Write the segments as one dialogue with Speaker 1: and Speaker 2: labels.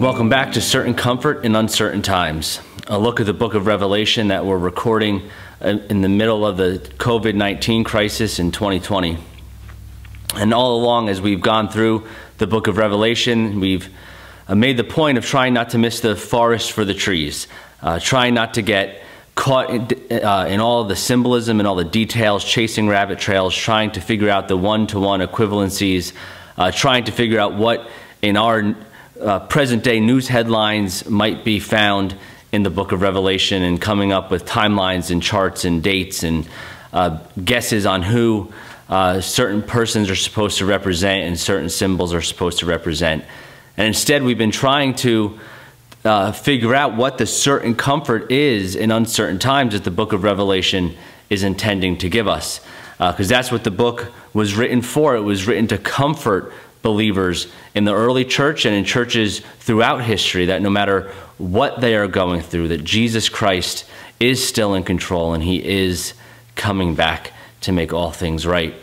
Speaker 1: Welcome back to Certain Comfort in Uncertain Times. A look at the book of Revelation that we're recording in the middle of the COVID 19 crisis in 2020. And all along, as we've gone through the book of Revelation, we've uh, made the point of trying not to miss the forest for the trees, uh, trying not to get caught in, uh, in, all the symbolism and all the details, chasing rabbit trails, trying to figure out the one to one equivalencies, uh, trying to figure out what in our uh, present day news headlines might be found in the book of Revelation and coming up with timelines and charts and dates and uh, guesses on who uh, certain persons are supposed to represent and certain symbols are supposed to represent. And instead, we've been trying to uh, figure out what the certain comfort is in uncertain times that the book of Revelation is intending to give us. Because uh, that's what the book was written for. It was written to comfort believers in the early church and in churches throughout history that no matter what they are going through, that Jesus Christ is still in control and he is coming back to make all things right.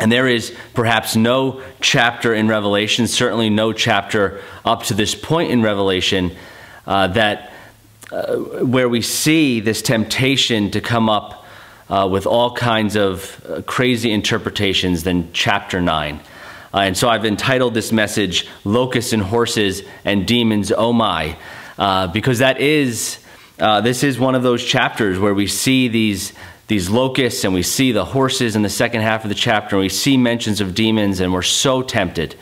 Speaker 1: And there is perhaps no chapter in Revelation, certainly no chapter up to this point in Revelation, uh, that uh, where we see this temptation to come up uh, with all kinds of uh, crazy interpretations than chapter 9. Uh, and so I've entitled this message, Locusts and Horses and Demons, Oh My, uh, because that is, uh, this is one of those chapters where we see these, these locusts and we see the horses in the second half of the chapter and we see mentions of demons and we're so tempted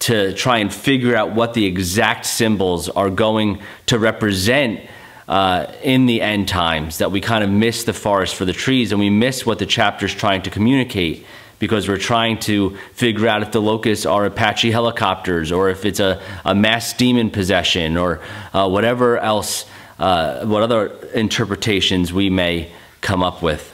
Speaker 1: to try and figure out what the exact symbols are going to represent uh, in the end times that we kind of miss the forest for the trees and we miss what the chapter is trying to communicate because we're trying to figure out if the locusts are Apache helicopters or if it's a, a mass demon possession or uh, whatever else, uh, what other interpretations we may come up with.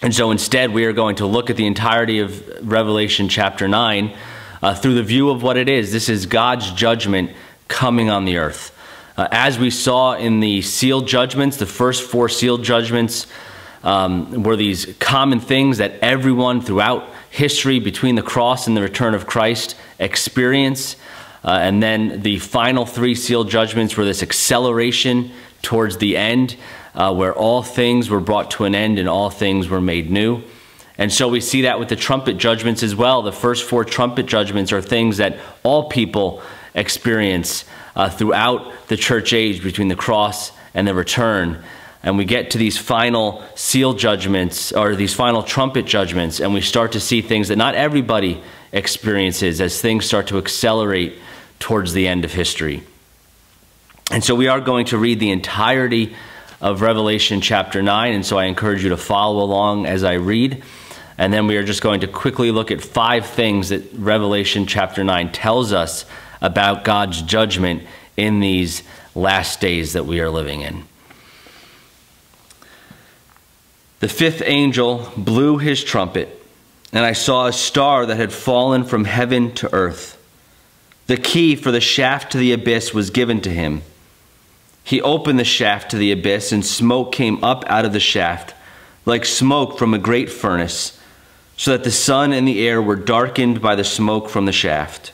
Speaker 1: And so instead, we are going to look at the entirety of Revelation chapter 9 uh, through the view of what it is. This is God's judgment coming on the earth. Uh, as we saw in the sealed judgments, the first four sealed judgments, um, were these common things that everyone throughout history between the cross and the return of Christ experience. Uh, and then the final three sealed judgments were this acceleration towards the end, uh, where all things were brought to an end and all things were made new. And so we see that with the trumpet judgments as well. The first four trumpet judgments are things that all people experience uh, throughout the church age between the cross and the return and we get to these final seal judgments or these final trumpet judgments, and we start to see things that not everybody experiences as things start to accelerate towards the end of history. And so we are going to read the entirety of Revelation chapter 9, and so I encourage you to follow along as I read. And then we are just going to quickly look at five things that Revelation chapter 9 tells us about God's judgment in these last days that we are living in. The fifth angel blew his trumpet, and I saw a star that had fallen from heaven to earth. The key for the shaft to the abyss was given to him. He opened the shaft to the abyss, and smoke came up out of the shaft, like smoke from a great furnace, so that the sun and the air were darkened by the smoke from the shaft.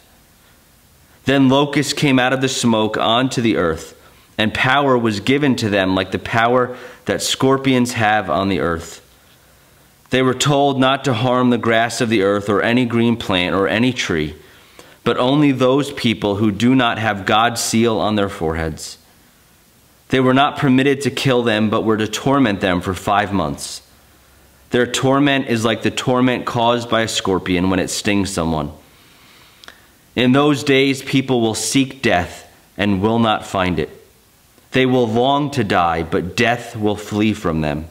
Speaker 1: Then locusts came out of the smoke onto the earth and power was given to them like the power that scorpions have on the earth. They were told not to harm the grass of the earth or any green plant or any tree, but only those people who do not have God's seal on their foreheads. They were not permitted to kill them, but were to torment them for five months. Their torment is like the torment caused by a scorpion when it stings someone. In those days, people will seek death and will not find it. They will long to die, but death will flee from them.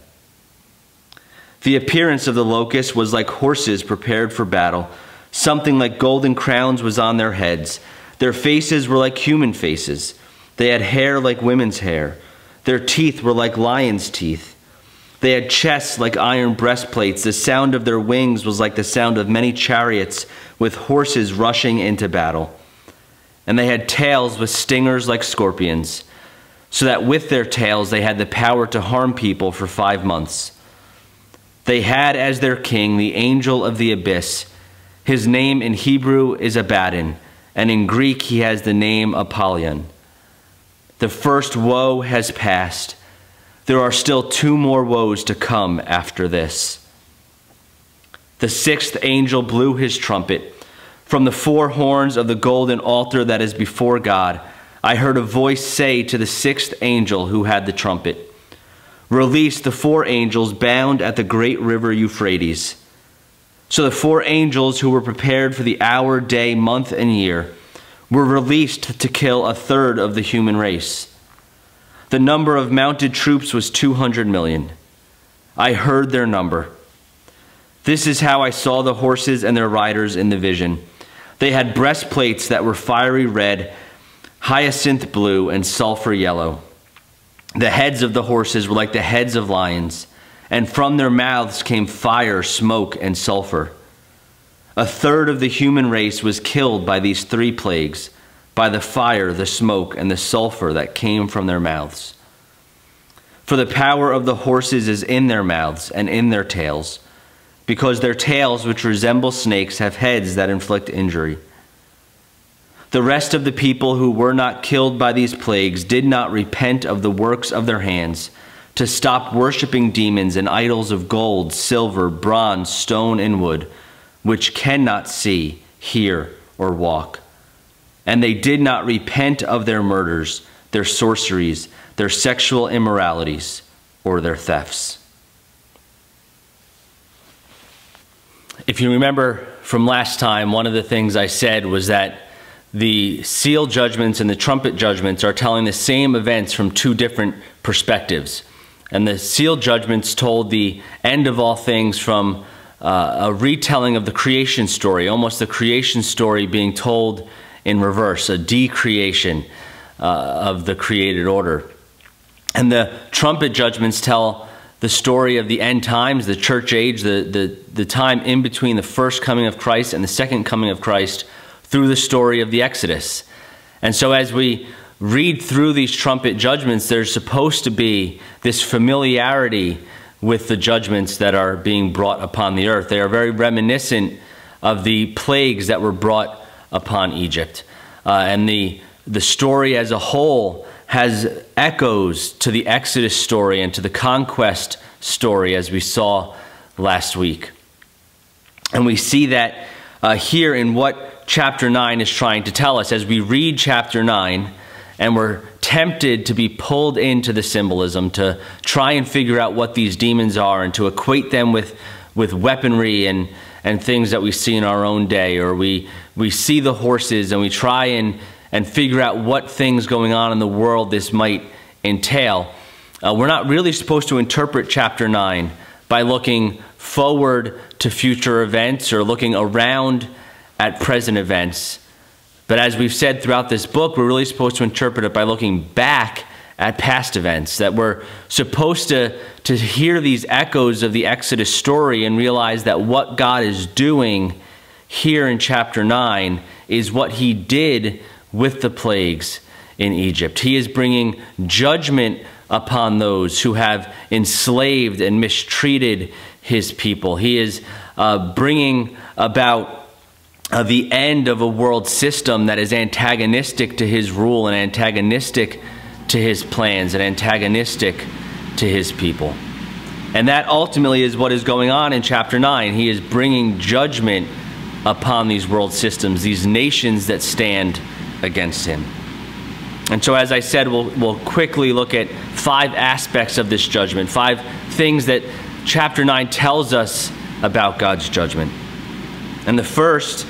Speaker 1: The appearance of the locusts was like horses prepared for battle. Something like golden crowns was on their heads. Their faces were like human faces. They had hair like women's hair. Their teeth were like lions' teeth. They had chests like iron breastplates. The sound of their wings was like the sound of many chariots with horses rushing into battle. And they had tails with stingers like scorpions so that with their tails they had the power to harm people for five months. They had as their king the angel of the abyss. His name in Hebrew is Abaddon, and in Greek he has the name Apollyon. The first woe has passed. There are still two more woes to come after this. The sixth angel blew his trumpet. From the four horns of the golden altar that is before God, I heard a voice say to the sixth angel who had the trumpet, Release the four angels bound at the great river Euphrates. So the four angels who were prepared for the hour, day, month, and year were released to kill a third of the human race. The number of mounted troops was 200 million. I heard their number. This is how I saw the horses and their riders in the vision. They had breastplates that were fiery red, hyacinth blue, and sulfur yellow. The heads of the horses were like the heads of lions, and from their mouths came fire, smoke, and sulfur. A third of the human race was killed by these three plagues by the fire, the smoke, and the sulfur that came from their mouths. For the power of the horses is in their mouths and in their tails, because their tails, which resemble snakes, have heads that inflict injury. The rest of the people who were not killed by these plagues did not repent of the works of their hands to stop worshiping demons and idols of gold, silver, bronze, stone, and wood which cannot see, hear, or walk. And they did not repent of their murders, their sorceries, their sexual immoralities, or their thefts. If you remember from last time, one of the things I said was that the seal judgments and the trumpet judgments are telling the same events from two different perspectives. And the seal judgments told the end of all things from uh, a retelling of the creation story, almost the creation story being told in reverse, a decreation uh, of the created order. And the trumpet judgments tell the story of the end times, the church age, the, the, the time in between the first coming of Christ and the second coming of Christ through the story of the Exodus. And so as we read through these trumpet judgments, there's supposed to be this familiarity with the judgments that are being brought upon the earth. They are very reminiscent of the plagues that were brought upon Egypt. Uh, and the, the story as a whole has echoes to the Exodus story and to the conquest story, as we saw last week. And we see that uh, here in what chapter 9 is trying to tell us. As we read chapter 9, and we're tempted to be pulled into the symbolism to try and figure out what these demons are and to equate them with, with weaponry and, and things that we see in our own day or we, we see the horses and we try and, and figure out what things going on in the world this might entail uh, we're not really supposed to interpret chapter 9 by looking forward to future events or looking around at present events but as we've said throughout this book, we're really supposed to interpret it by looking back at past events, that we're supposed to, to hear these echoes of the Exodus story and realize that what God is doing here in chapter 9 is what he did with the plagues in Egypt. He is bringing judgment upon those who have enslaved and mistreated his people. He is uh, bringing about uh, the end of a world system that is antagonistic to his rule and antagonistic to his plans and antagonistic to his people. And that ultimately is what is going on in chapter 9. He is bringing judgment upon these world systems, these nations that stand against him. And so, as I said, we'll, we'll quickly look at five aspects of this judgment, five things that chapter 9 tells us about God's judgment. And the first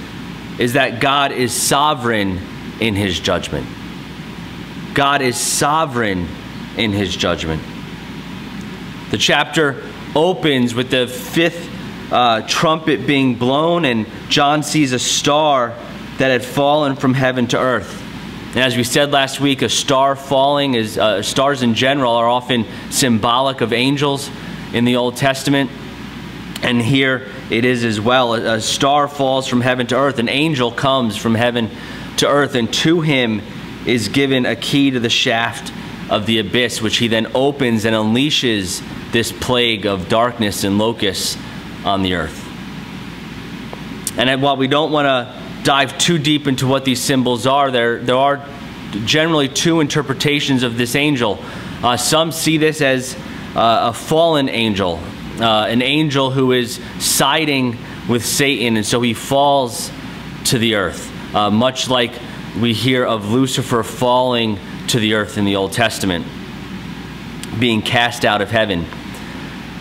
Speaker 1: is that God is sovereign in his judgment. God is sovereign in his judgment. The chapter opens with the fifth uh, trumpet being blown, and John sees a star that had fallen from heaven to earth. And as we said last week, a star falling is uh, stars in general are often symbolic of angels in the Old Testament. And here it is as well. A, star falls from heaven to earth, an angel comes from heaven to earth, and to him is given a key to the shaft of the abyss, which he then opens and unleashes this plague of darkness and locusts on the earth. And while we don't want to dive too deep into what these symbols are. There, there are generally two interpretations of this angel. Uh, some see this as uh, a fallen angel, uh, an angel who is siding with Satan, and so he falls to the earth, uh, much like we hear of Lucifer falling to the earth in the Old Testament, being cast out of heaven.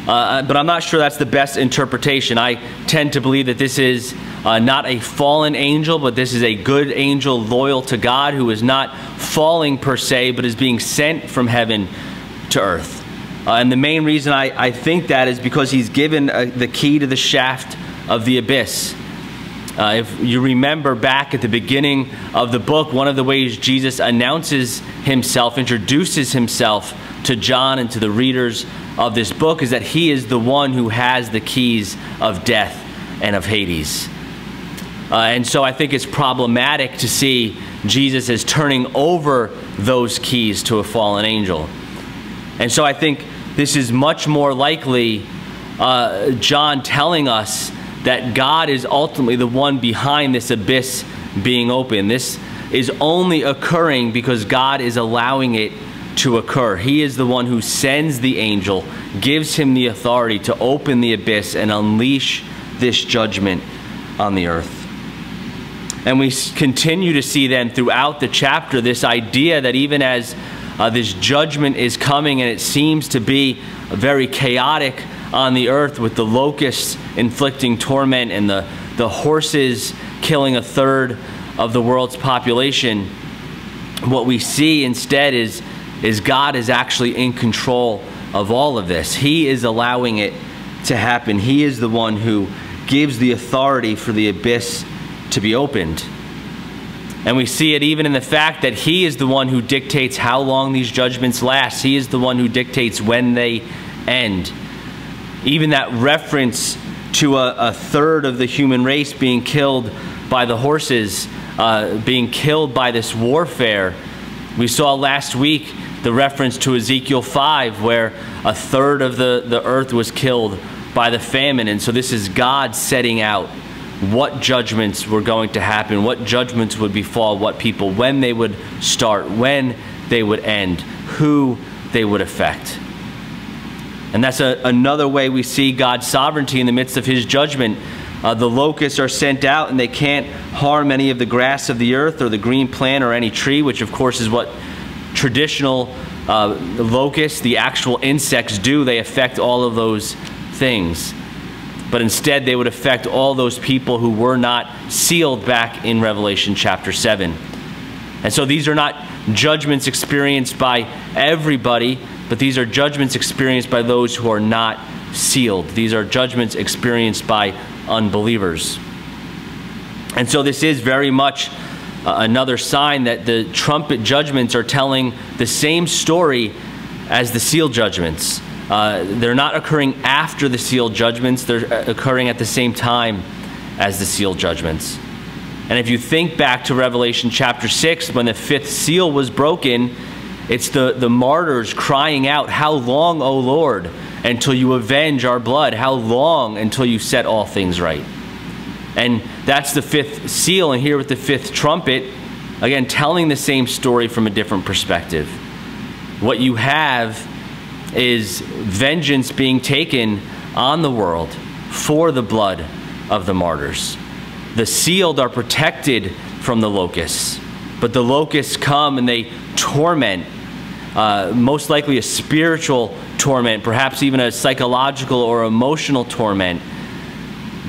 Speaker 1: Uh, but I'm not sure that's the best interpretation. I tend to believe that this is uh, not a fallen angel, but this is a good angel loyal to God who is not falling per se, but is being sent from heaven to earth. Uh, and the main reason I, I think that is because he's given uh, the key to the shaft of the abyss. Uh, if you remember back at the beginning of the book, one of the ways Jesus announces himself, introduces himself to John and to the readers of this book, is that he is the one who has the keys of death and of Hades. Uh, and so I think it's problematic to see Jesus as turning over those keys to a fallen angel. And so I think this is much more likely uh, John telling us that God is ultimately the one behind this abyss being open. This is only occurring because God is allowing it to occur. He is the one who sends the angel, gives him the authority to open the abyss and unleash this judgment on the earth. And we continue to see then throughout the chapter this idea that even as uh, this judgment is coming and it seems to be very chaotic on the earth with the locusts inflicting torment and the, the horses killing a third of the world's population, what we see instead is, is God is actually in control of all of this. He is allowing it to happen. He is the one who gives the authority for the abyss to be opened. And we see it even in the fact that He is the one who dictates how long these judgments last. He is the one who dictates when they end. Even that reference to a, a third of the human race being killed by the horses, uh, being killed by this warfare. We saw last week the reference to Ezekiel 5, where a third of the, the earth was killed by the famine. And so this is God setting out what judgments were going to happen, what judgments would befall what people, when they would start, when they would end, who they would affect. And that's a, another way we see God's sovereignty in the midst of his judgment. Uh, the locusts are sent out and they can't harm any of the grass of the earth or the green plant or any tree, which of course is what traditional uh, locusts, the actual insects, do. They affect all of those things but instead they would affect all those people who were not sealed back in Revelation chapter 7. And so these are not judgments experienced by everybody, but these are judgments experienced by those who are not sealed. These are judgments experienced by unbelievers. And so this is very much uh, another sign that the trumpet judgments are telling the same story as the seal judgments. Uh, they're not occurring after the sealed judgments, they're uh, occurring at the same time as the sealed judgments. And if you think back to Revelation chapter 6, when the fifth seal was broken, it's the, the martyrs crying out, How long, O Lord, until you avenge our blood? How long until you set all things right? And that's the fifth seal. And here with the fifth trumpet, again, telling the same story from a different perspective. What you have is vengeance being taken on the world for the blood of the martyrs. The sealed are protected from the locusts, but the locusts come and they torment, uh, most likely a spiritual torment, perhaps even a psychological or emotional torment,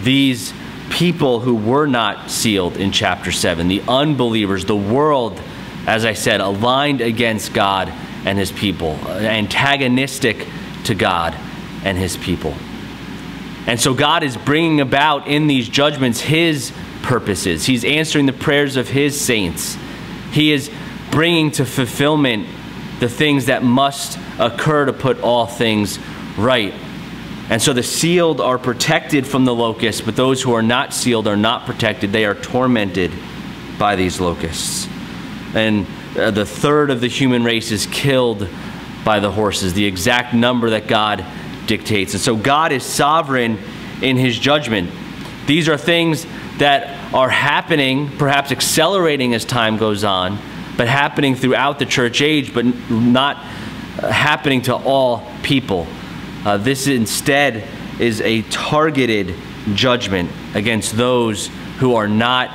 Speaker 1: these people who were not sealed in chapter 7, the unbelievers, the world, as I said, aligned against God and his people, uh, antagonistic to God and his people. And so God is bringing about in these judgments his purposes. He's answering the prayers of his saints. He is bringing to fulfillment the things that must occur to put all things right. And so the sealed are protected from the locusts, but those who are not sealed are not protected. They are tormented by these locusts. And uh, the third of the human race is killed by the horses, the exact number that God dictates. And so God is sovereign in his judgment. These are things that are happening, perhaps accelerating as time goes on, but happening throughout the church age, but not uh, happening to all people. Uh, this instead is a targeted judgment against those who are not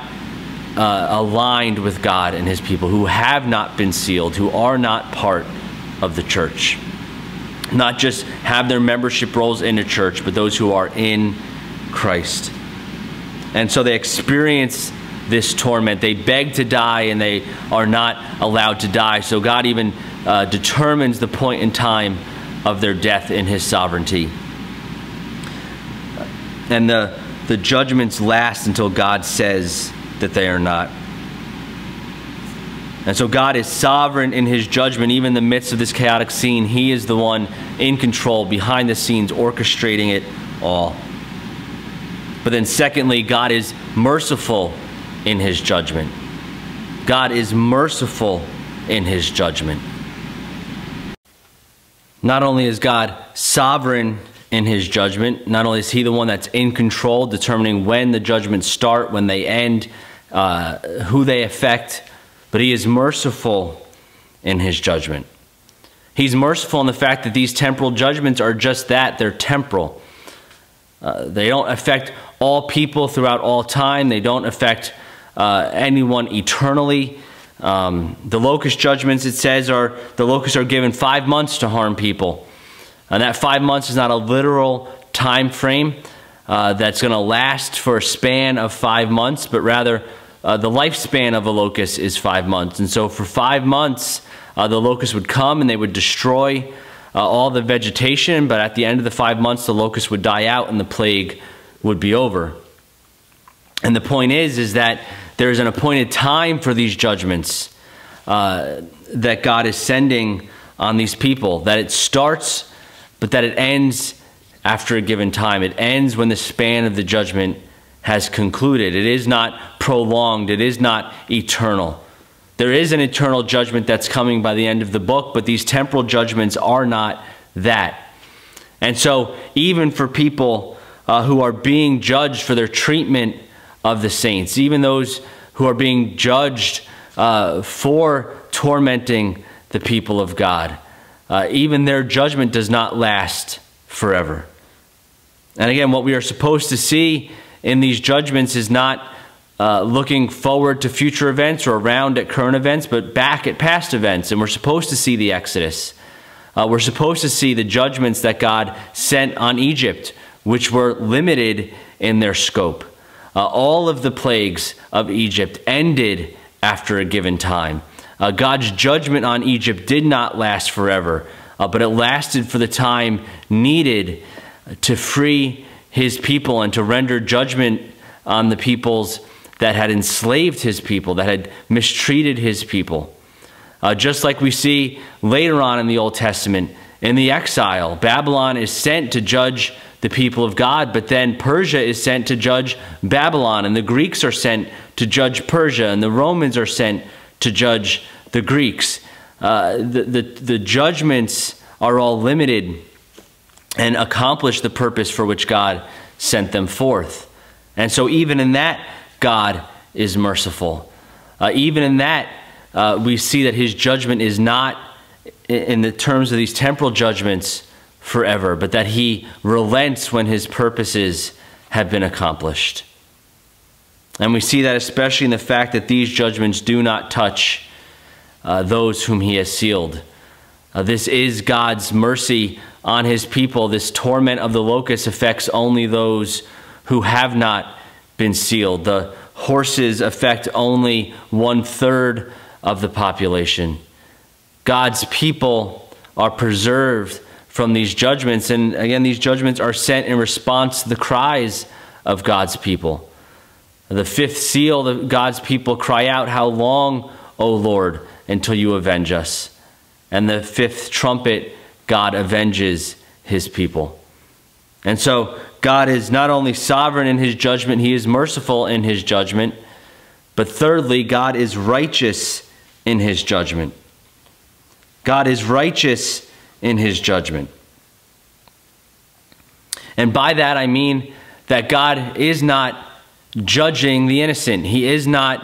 Speaker 1: uh, aligned with God and His people, who have not been sealed, who are not part of the church. Not just have their membership rolls in a church, but those who are in Christ. And so they experience this torment. They beg to die and they are not allowed to die. So God even uh, determines the point in time of their death in His sovereignty. And the, the judgments last until God says that they are not. And so God is sovereign in his judgment, even in the midst of this chaotic scene. He is the one in control, behind the scenes, orchestrating it all. But then, secondly, God is merciful in his judgment. God is merciful in his judgment. Not only is God sovereign in his judgment, not only is he the one that's in control, determining when the judgments start, when they end, uh, who they affect, but he is merciful in his judgment. He's merciful in the fact that these temporal judgments are just that they're temporal. Uh, they don't affect all people throughout all time, they don't affect uh, anyone eternally. Um, the locust judgments, it says, are the locusts are given five months to harm people. And that five months is not a literal time frame uh, that's going to last for a span of five months, but rather uh, the lifespan of a locust is five months. And so for five months, uh, the locust would come and they would destroy uh, all the vegetation, but at the end of the five months, the locust would die out and the plague would be over. And the point is, is that there is an appointed time for these judgments uh, that God is sending on these people, that it starts, but that it ends after a given time. It ends when the span of the judgment has concluded. It is not prolonged, it is not eternal. There is an eternal judgment that's coming by the end of the book, but these temporal judgments are not that. And so, even for people uh, who are being judged for their treatment of the saints, even those who are being judged uh, for tormenting the people of God, uh, even their judgment does not last forever. And again, what we are supposed to see in these judgments is not uh, looking forward to future events or around at current events, but back at past events. And we're supposed to see the Exodus. Uh, we're supposed to see the judgments that God sent on Egypt, which were limited in their scope. Uh, all of the plagues of Egypt ended after a given time. Uh, God's judgment on Egypt did not last forever, uh, but it lasted for the time needed to free his people and to render judgment on the peoples that had enslaved his people, that had mistreated his people. Uh, just like we see later on in the Old Testament, in the exile, Babylon is sent to judge the people of God, but then Persia is sent to judge Babylon, and the Greeks are sent to judge Persia, and the Romans are sent to judge the Greeks. Uh, the, the, the judgments are all limited and accomplish the purpose for which God sent them forth. And so, even in that, God is merciful. Uh, even in that, uh, we see that his judgment is not, in the terms of these temporal judgments, forever, but that he relents when his purposes have been accomplished. And we see that especially in the fact that these judgments do not touch uh, those whom he has sealed. Uh, this is God's mercy on his people. This torment of the locust affects only those who have not been sealed. The horses affect only one third of the population. God's people are preserved from these judgments. And again, these judgments are sent in response to the cries of God's people. The fifth seal, the, God's people cry out, How long, O Lord, until you avenge us? And the fifth trumpet, God avenges his people. And so God is not only sovereign in his judgment, he is merciful in his judgment. But thirdly, God is righteous in his judgment. God is righteous in his judgment. And by that I mean that God is not judging the innocent. He is not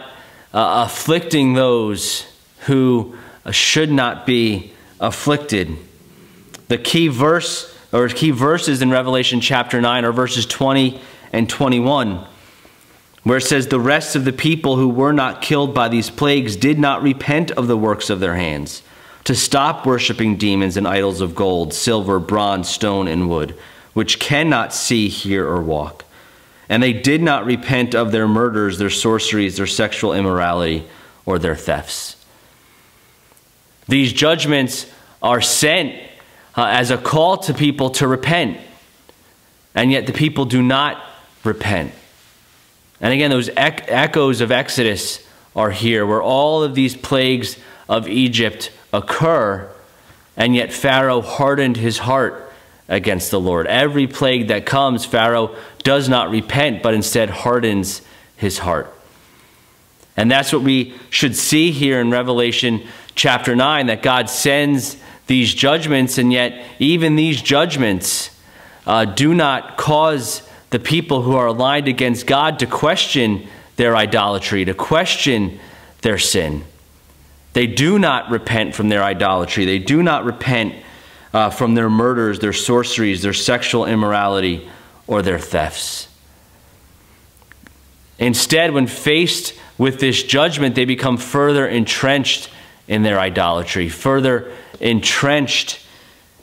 Speaker 1: uh, afflicting those who Uh, should not be afflicted. The key verse or key verses in Revelation chapter 9 are verses 20 and 21, where it says, The rest of the people who were not killed by these plagues did not repent of the works of their hands, to stop worshiping demons and idols of gold, silver, bronze, stone, and wood, which cannot see, hear, or walk. And they did not repent of their murders, their sorceries, their sexual immorality, or their thefts. These judgments are sent uh, as a call to people to repent, and yet the people do not repent. And again, those echoes of Exodus are here, where all of these plagues of Egypt occur, and yet Pharaoh hardened his heart against the Lord. Every plague that comes, Pharaoh does not repent, but instead hardens his heart. And that's what we should see here in Revelation chapter 9 that God sends these judgments, and yet, even these judgments uh, do not cause the people who are aligned against God to question their idolatry, to question their sin. They do not repent from their idolatry. They do not repent uh, from their murders, their sorceries, their sexual immorality, or their thefts. Instead, when faced with this judgment, they become further entrenched in their idolatry, further entrenched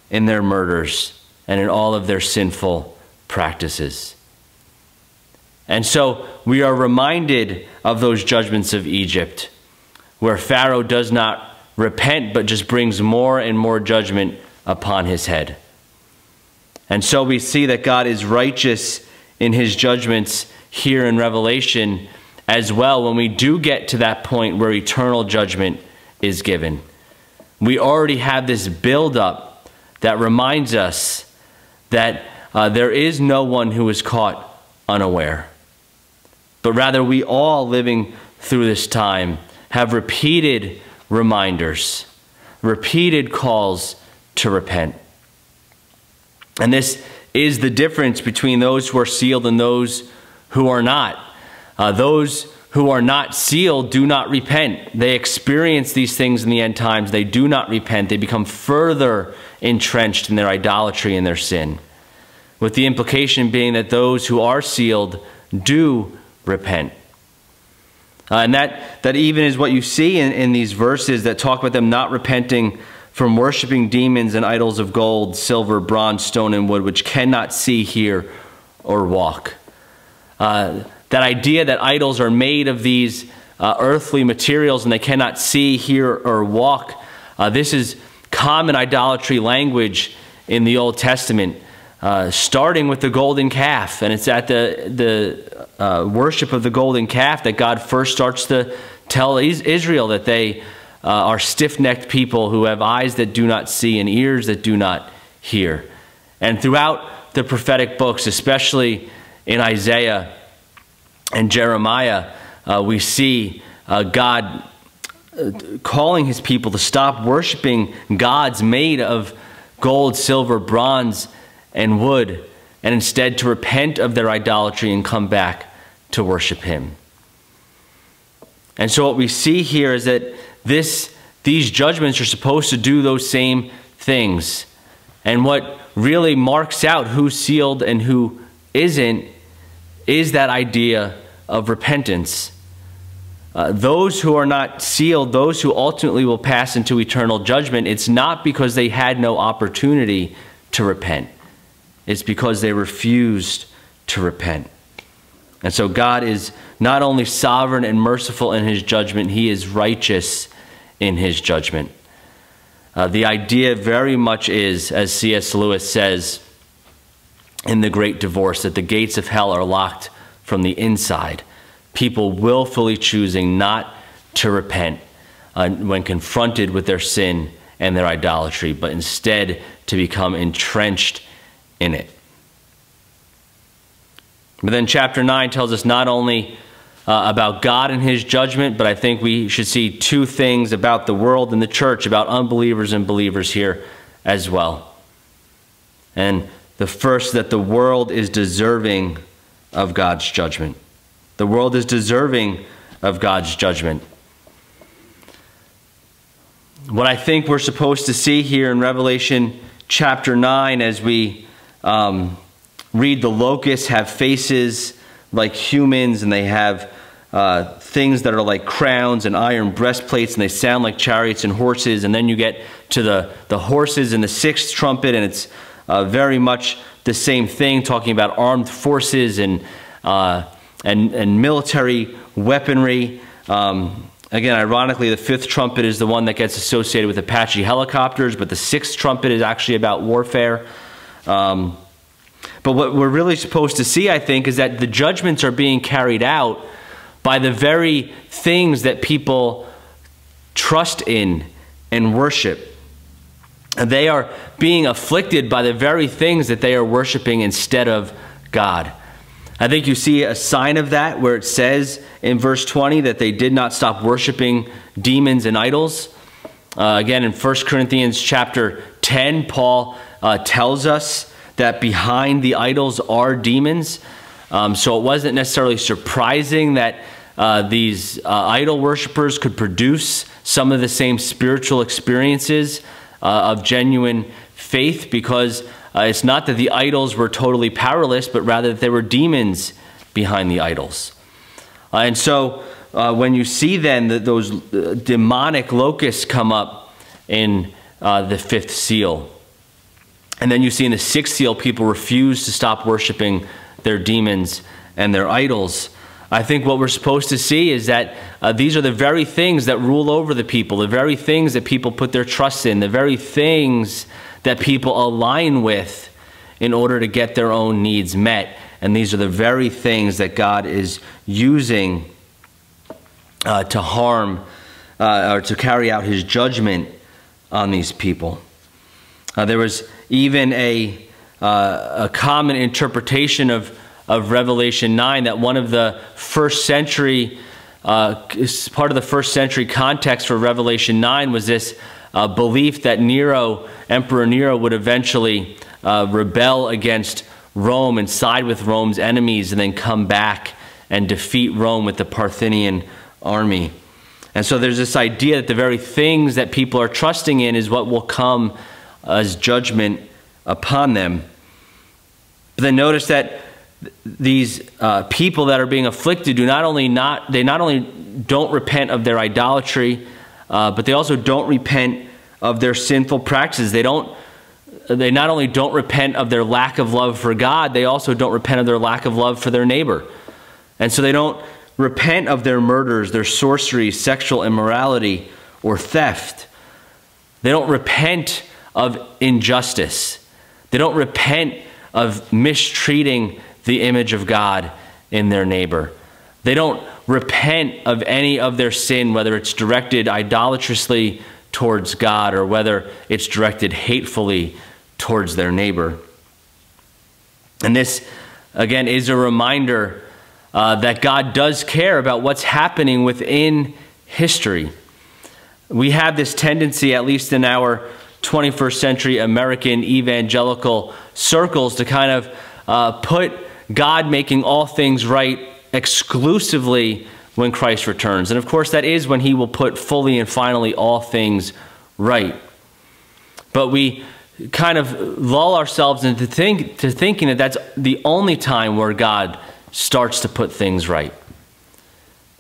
Speaker 1: in their murders and in all of their sinful practices. And so we are reminded of those judgments of Egypt, where Pharaoh does not repent but just brings more and more judgment upon his head. And so we see that God is righteous in his judgments here in Revelation as well when we do get to that point where eternal judgment is given. We already have this buildup that reminds us that uh, there is no one who is caught unaware but rather we all living through this time have repeated reminders, repeated calls to repent. And this is the difference between those who are sealed and those who are not. Uh, those who are not sealed do not repent. They experience these things in the end times. They do not repent. They become further entrenched in their idolatry and their sin. With the implication being that those who are sealed do repent. Uh, and that, that even is what you see in, in these verses that talk about them not repenting from worshiping demons and idols of gold, silver, bronze, stone, and wood, which cannot see, hear, or walk. Uh, that idea that idols are made of these uh, earthly materials and they cannot see, hear, or walk, uh, this is common idolatry language in the Old Testament. Uh, starting with the golden calf. And it's at the, the uh, worship of the golden calf that God first starts to tell Israel that they uh, are stiff necked people who have eyes that do not see and ears that do not hear. And throughout the prophetic books, especially in Isaiah and Jeremiah, uh, we see uh, God calling his people to stop worshiping gods made of gold, silver, bronze, and wood, and instead to repent of their idolatry and come back to worship Him. And so, what we see here is that this, these judgments are supposed to do those same things. And what really marks out who's sealed and who isn't is that idea of repentance. Uh, those who are not sealed, those who ultimately will pass into eternal judgment, it's not because they had no opportunity to repent. It's because they refused to repent. And so God is not only sovereign and merciful in his judgment, he is righteous in his judgment. Uh, the idea very much is, as C.S. Lewis says in The Great Divorce, that the gates of hell are locked from the inside. People willfully choosing not to repent uh, when confronted with their sin and their idolatry, but instead to become entrenched in it. But then chapter 9 tells us not only uh, about God and his judgment, but I think we should see two things about the world and the church, about unbelievers and believers here as well. And the first, that the world is deserving of God's judgment. The world is deserving of God's judgment. What I think we're supposed to see here in Revelation chapter 9 as we um, read the locusts have faces like humans and they have uh, things that are like crowns and iron breastplates and they sound like chariots and horses and then you get to the, the horses and the sixth trumpet and it's uh, very much the same thing talking about armed forces and, uh, and, and military weaponry um, again ironically the fifth trumpet is the one that gets associated with apache helicopters but the sixth trumpet is actually about warfare um, but what we're really supposed to see i think is that the judgments are being carried out by the very things that people trust in and worship. They are being afflicted by the very things that they are worshiping instead of God. I think you see a sign of that where it says in verse 20 that they did not stop worshiping demons and idols. Uh, again, in 1 Corinthians chapter 10, Paul uh, tells us that behind the idols are demons. Um, so it wasn't necessarily surprising that uh, these uh, idol worshippers could produce some of the same spiritual experiences uh, of genuine faith because uh, it's not that the idols were totally powerless, but rather that there were demons behind the idols. Uh, and so when you see then that those demonic locusts come up in the fifth seal, and then you see in the sixth seal, people refuse to stop worshiping their demons and their idols. I think what we're supposed to see is that uh, these are the very things that rule over the people, the very things that people put their trust in, the very things that people align with in order to get their own needs met. And these are the very things that God is using uh, to harm uh, or to carry out his judgment on these people. Uh, there was even a, uh, a common interpretation of of Revelation 9 that one of the first century, uh, part of the first century context for Revelation 9 was this uh, belief that Nero, Emperor Nero, would eventually uh, rebel against Rome and side with Rome's enemies and then come back and defeat Rome with the Parthian army. And so there's this idea that the very things that people are trusting in is what will come as judgment upon them. But then notice that these uh, people that are being afflicted do not only not they not only don't repent of their idolatry, uh, but they also don't repent of their sinful practices. They don't. They not only don't repent of their lack of love for God, they also don't repent of their lack of love for their neighbor. And so they don't repent of their murders, their sorcery, sexual immorality, or theft. They don't repent of injustice. They don't repent of mistreating the image of God in their neighbor. They don't repent of any of their sin, whether it's directed idolatrously towards God or whether it's directed hatefully towards their neighbor. And this, again, is a reminder uh, that God does care about what's happening within history. We have this tendency, at least in our 21st century American evangelical circles, to kind of uh, put God making all things right exclusively when Christ returns. And of course, that is when he will put fully and finally all things right. But we kind of lull ourselves into think, to thinking that that's the only time where God starts to put things right.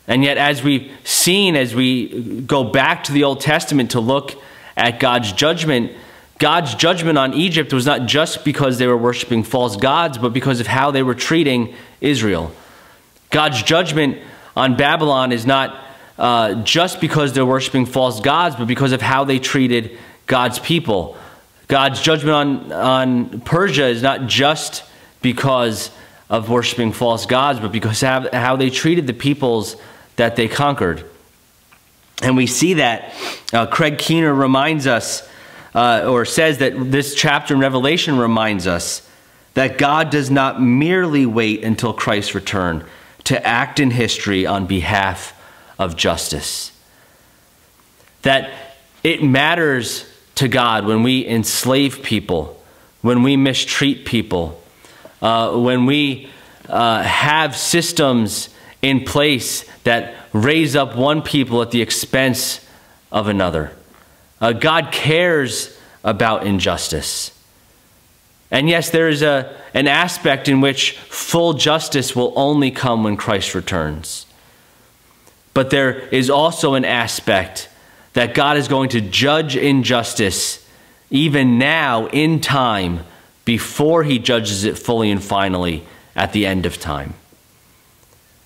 Speaker 1: And yet, as we've seen, as we go back to the Old Testament to look at God's judgment, God's judgment on Egypt was not just because they were worshiping false gods, but because of how they were treating Israel. God's judgment on Babylon is not uh, just because they're worshiping false gods, but because of how they treated God's people. God's judgment on, on Persia is not just because of worshiping false gods, but because of how they treated the peoples that they conquered. And we see that. Uh, Craig Keener reminds us uh, or says that this chapter in Revelation reminds us that God does not merely wait until Christ's return to act in history on behalf of justice. That it matters to God when we enslave people, when we mistreat people, uh, when we uh, have systems in place that raise up one people at the expense of another. Uh, God cares about injustice. And yes, there is a, an aspect in which full justice will only come when Christ returns. But there is also an aspect that God is going to judge injustice even now in time before he judges it fully and finally at the end of time.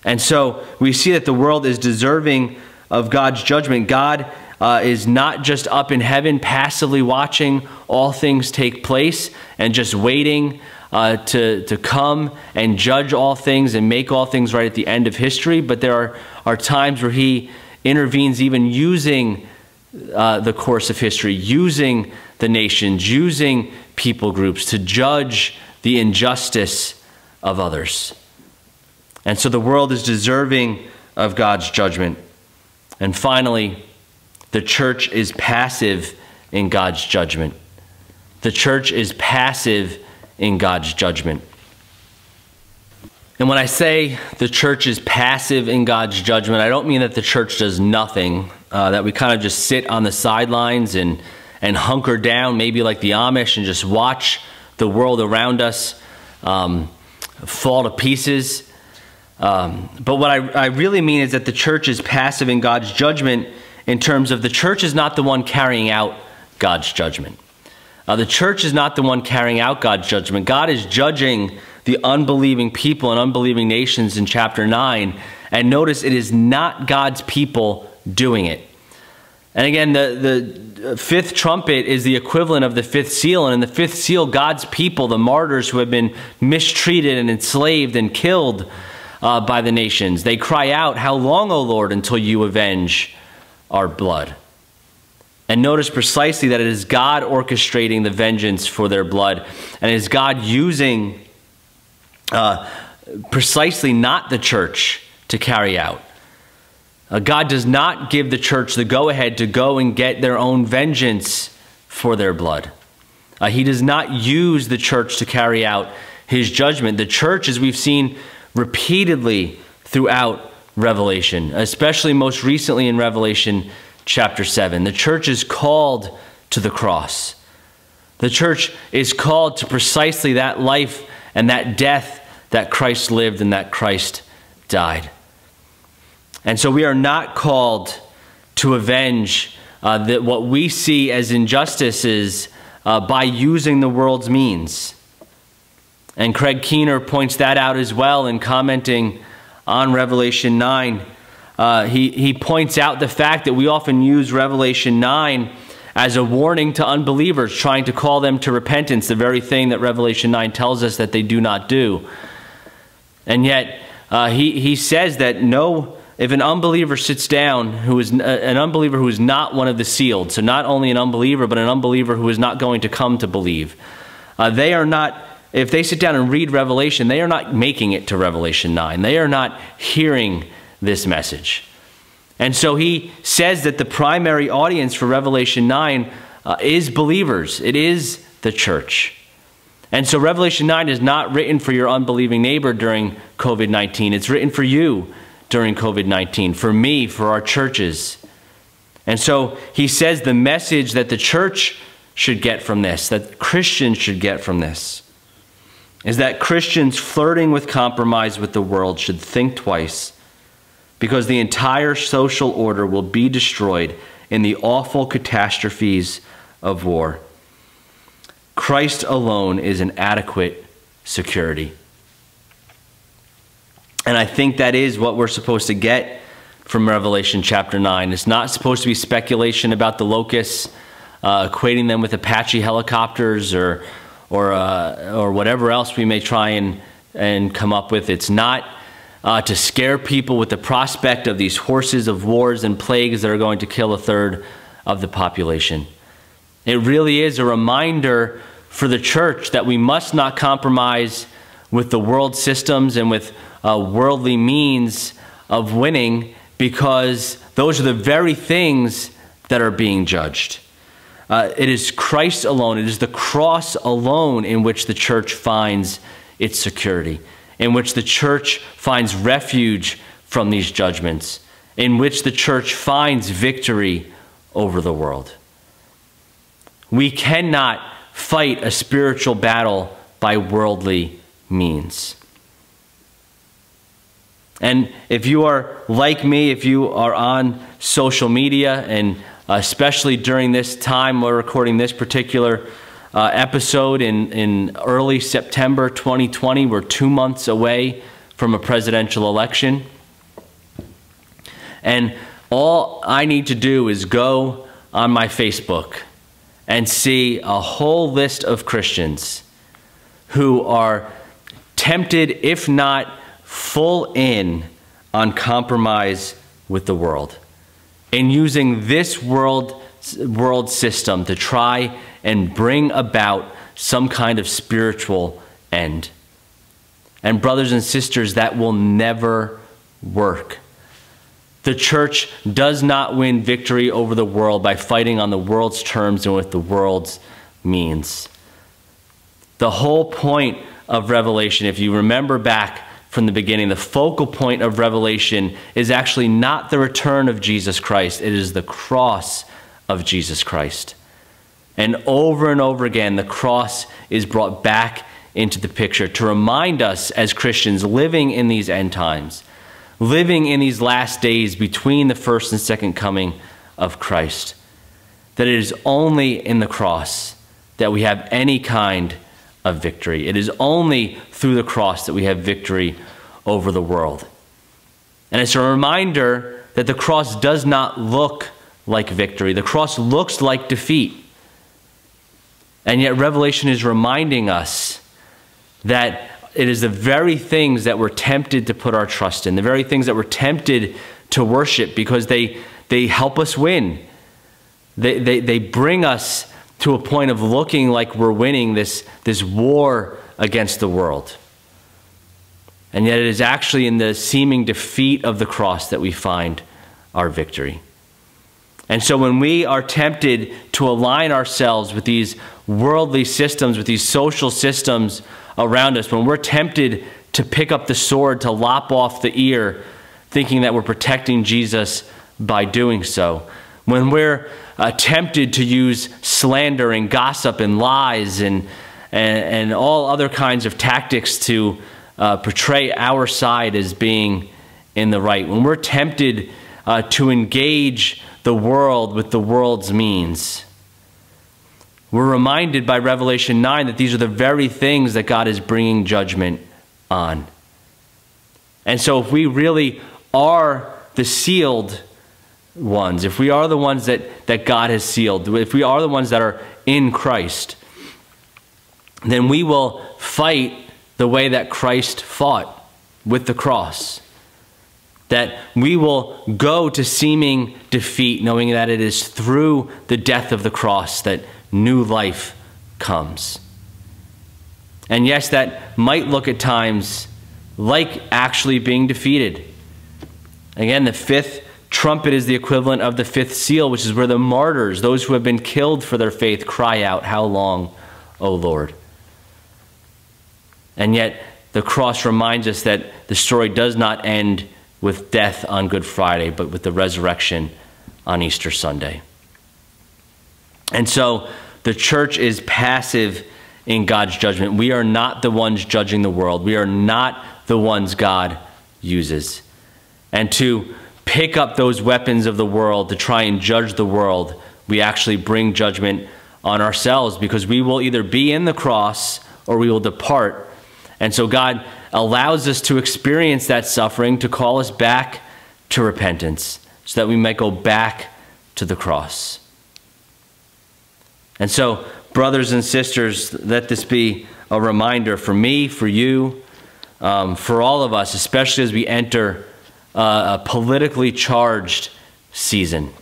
Speaker 1: And so we see that the world is deserving of God's judgment. God uh, is not just up in heaven passively watching all things take place and just waiting uh, to, to come and judge all things and make all things right at the end of history, but there are, are times where he intervenes even using uh, the course of history, using the nations, using people groups to judge the injustice of others. And so the world is deserving of God's judgment. And finally, the church is passive in God's judgment. The church is passive in God's judgment. And when I say the church is passive in God's judgment, I don't mean that the church does nothing, uh, that we kind of just sit on the sidelines and, and hunker down, maybe like the Amish, and just watch the world around us um, fall to pieces. Um, but what I, I really mean is that the church is passive in God's judgment in terms of the church is not the one carrying out God's judgment. Uh, the church is not the one carrying out God's judgment. God is judging the unbelieving people and unbelieving nations in chapter 9. And notice it is not God's people doing it. And again, the, the fifth trumpet is the equivalent of the fifth seal. And in the fifth seal, God's people, the martyrs who have been mistreated and enslaved and killed uh, by the nations, they cry out, How long, O Lord, until you avenge our blood. And notice precisely that it is God orchestrating the vengeance for their blood, and it is God using uh, precisely not the church to carry out. Uh, God does not give the church the go ahead to go and get their own vengeance for their blood. Uh, he does not use the church to carry out his judgment. The church, as we've seen repeatedly throughout Revelation, especially most recently in Revelation chapter 7. The church is called to the cross. The church is called to precisely that life and that death that Christ lived and that Christ died. And so we are not called to avenge uh, that what we see as injustices uh, by using the world's means. And Craig Keener points that out as well in commenting on Revelation 9. Uh, he, he points out the fact that we often use Revelation 9 as a warning to unbelievers, trying to call them to repentance, the very thing that Revelation 9 tells us that they do not do. And yet, uh, he, he says that no, if an unbeliever sits down, who is uh, an unbeliever who is not one of the sealed, so not only an unbeliever, but an unbeliever who is not going to come to believe, uh, they are not if they sit down and read Revelation, they are not making it to Revelation 9. They are not hearing this message. And so he says that the primary audience for Revelation 9 uh, is believers, it is the church. And so Revelation 9 is not written for your unbelieving neighbor during COVID 19. It's written for you during COVID 19, for me, for our churches. And so he says the message that the church should get from this, that Christians should get from this, is that Christians flirting with compromise with the world should think twice because the entire social order will be destroyed in the awful catastrophes of war. Christ alone is an adequate security. And I think that is what we're supposed to get from Revelation chapter 9. It's not supposed to be speculation about the locusts, uh, equating them with Apache helicopters or or, uh, or whatever else we may try and, and come up with. It's not uh, to scare people with the prospect of these horses of wars and plagues that are going to kill a third of the population. It really is a reminder for the church that we must not compromise with the world systems and with uh, worldly means of winning because those are the very things that are being judged. Uh, it is Christ alone, it is the cross alone in which the church finds its security, in which the church finds refuge from these judgments in which the church finds victory over the world. We cannot fight a spiritual battle by worldly means. And if you are like me, if you are on social media, and especially during this time we're recording this particular uh, episode in, in early September 2020, we're two months away from a presidential election. And all I need to do is go on my Facebook and see a whole list of Christians who are tempted, if not full in, on compromise with the world. In using this world, world system to try and bring about some kind of spiritual end. And, brothers and sisters, that will never work. The church does not win victory over the world by fighting on the world's terms and with the world's means. The whole point of Revelation, if you remember back from the beginning, the focal point of Revelation is actually not the return of Jesus Christ, it is the cross of Jesus Christ. And over and over again, the cross is brought back into the picture to remind us as Christians living in these end times living in these last days between the first and second coming of Christ. That it is only in the cross that we have any kind of victory. It is only through the cross that we have victory over the world. And it's a reminder that the cross does not look like victory, the cross looks like defeat. And yet, Revelation is reminding us that it is the very things that we're tempted to put our trust in, the very things that we're tempted to worship because they, they help us win. They, they, they bring us to a point of looking like we're winning this, this war against the world. And yet, it is actually in the seeming defeat of the cross that we find our victory. And so, when we are tempted to align ourselves with these worldly systems, with these social systems around us, when we're tempted to pick up the sword to lop off the ear, thinking that we're protecting Jesus by doing so, when we're tempted to use slander and gossip and lies and, and, and all other kinds of tactics to uh, portray our side as being in the right, when we're tempted uh, to engage the world with the world's means, we're reminded by Revelation 9 that these are the very things that God is bringing judgment on. And so, if we really are the sealed ones, if we are the ones that, that God has sealed, if we are the ones that are in Christ, then we will fight the way that Christ fought with the cross. That we will go to seeming defeat, knowing that it is through the death of the cross that new life comes. And yes, that might look at times like actually being defeated. Again, the fifth trumpet is the equivalent of the fifth seal, which is where the martyrs, those who have been killed for their faith, cry out, How long, O Lord? And yet, the cross reminds us that the story does not end with death on Good Friday, but with the resurrection on Easter Sunday. And so the church is passive in God's judgment. We are not the ones judging the world, we are not the ones God uses. And to pick up those weapons of the world to try and judge the world, we actually bring judgment on ourselves because we will either be in the cross or we will depart. And so God allows us to experience that suffering to call us back to repentance so that we might go back to the cross. And so, brothers and sisters, let this be a reminder for me, for you, um, for all of us, especially as we enter uh, a politically charged season.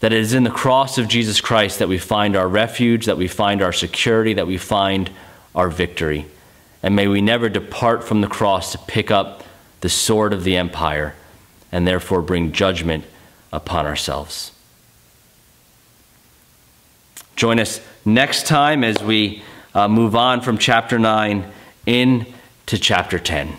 Speaker 1: That it is in the cross of Jesus Christ that we find our refuge, that we find our security, that we find our victory. And may we never depart from the cross to pick up the sword of the empire and therefore bring judgment upon ourselves. Join us next time as we uh, move on from chapter 9 into chapter 10.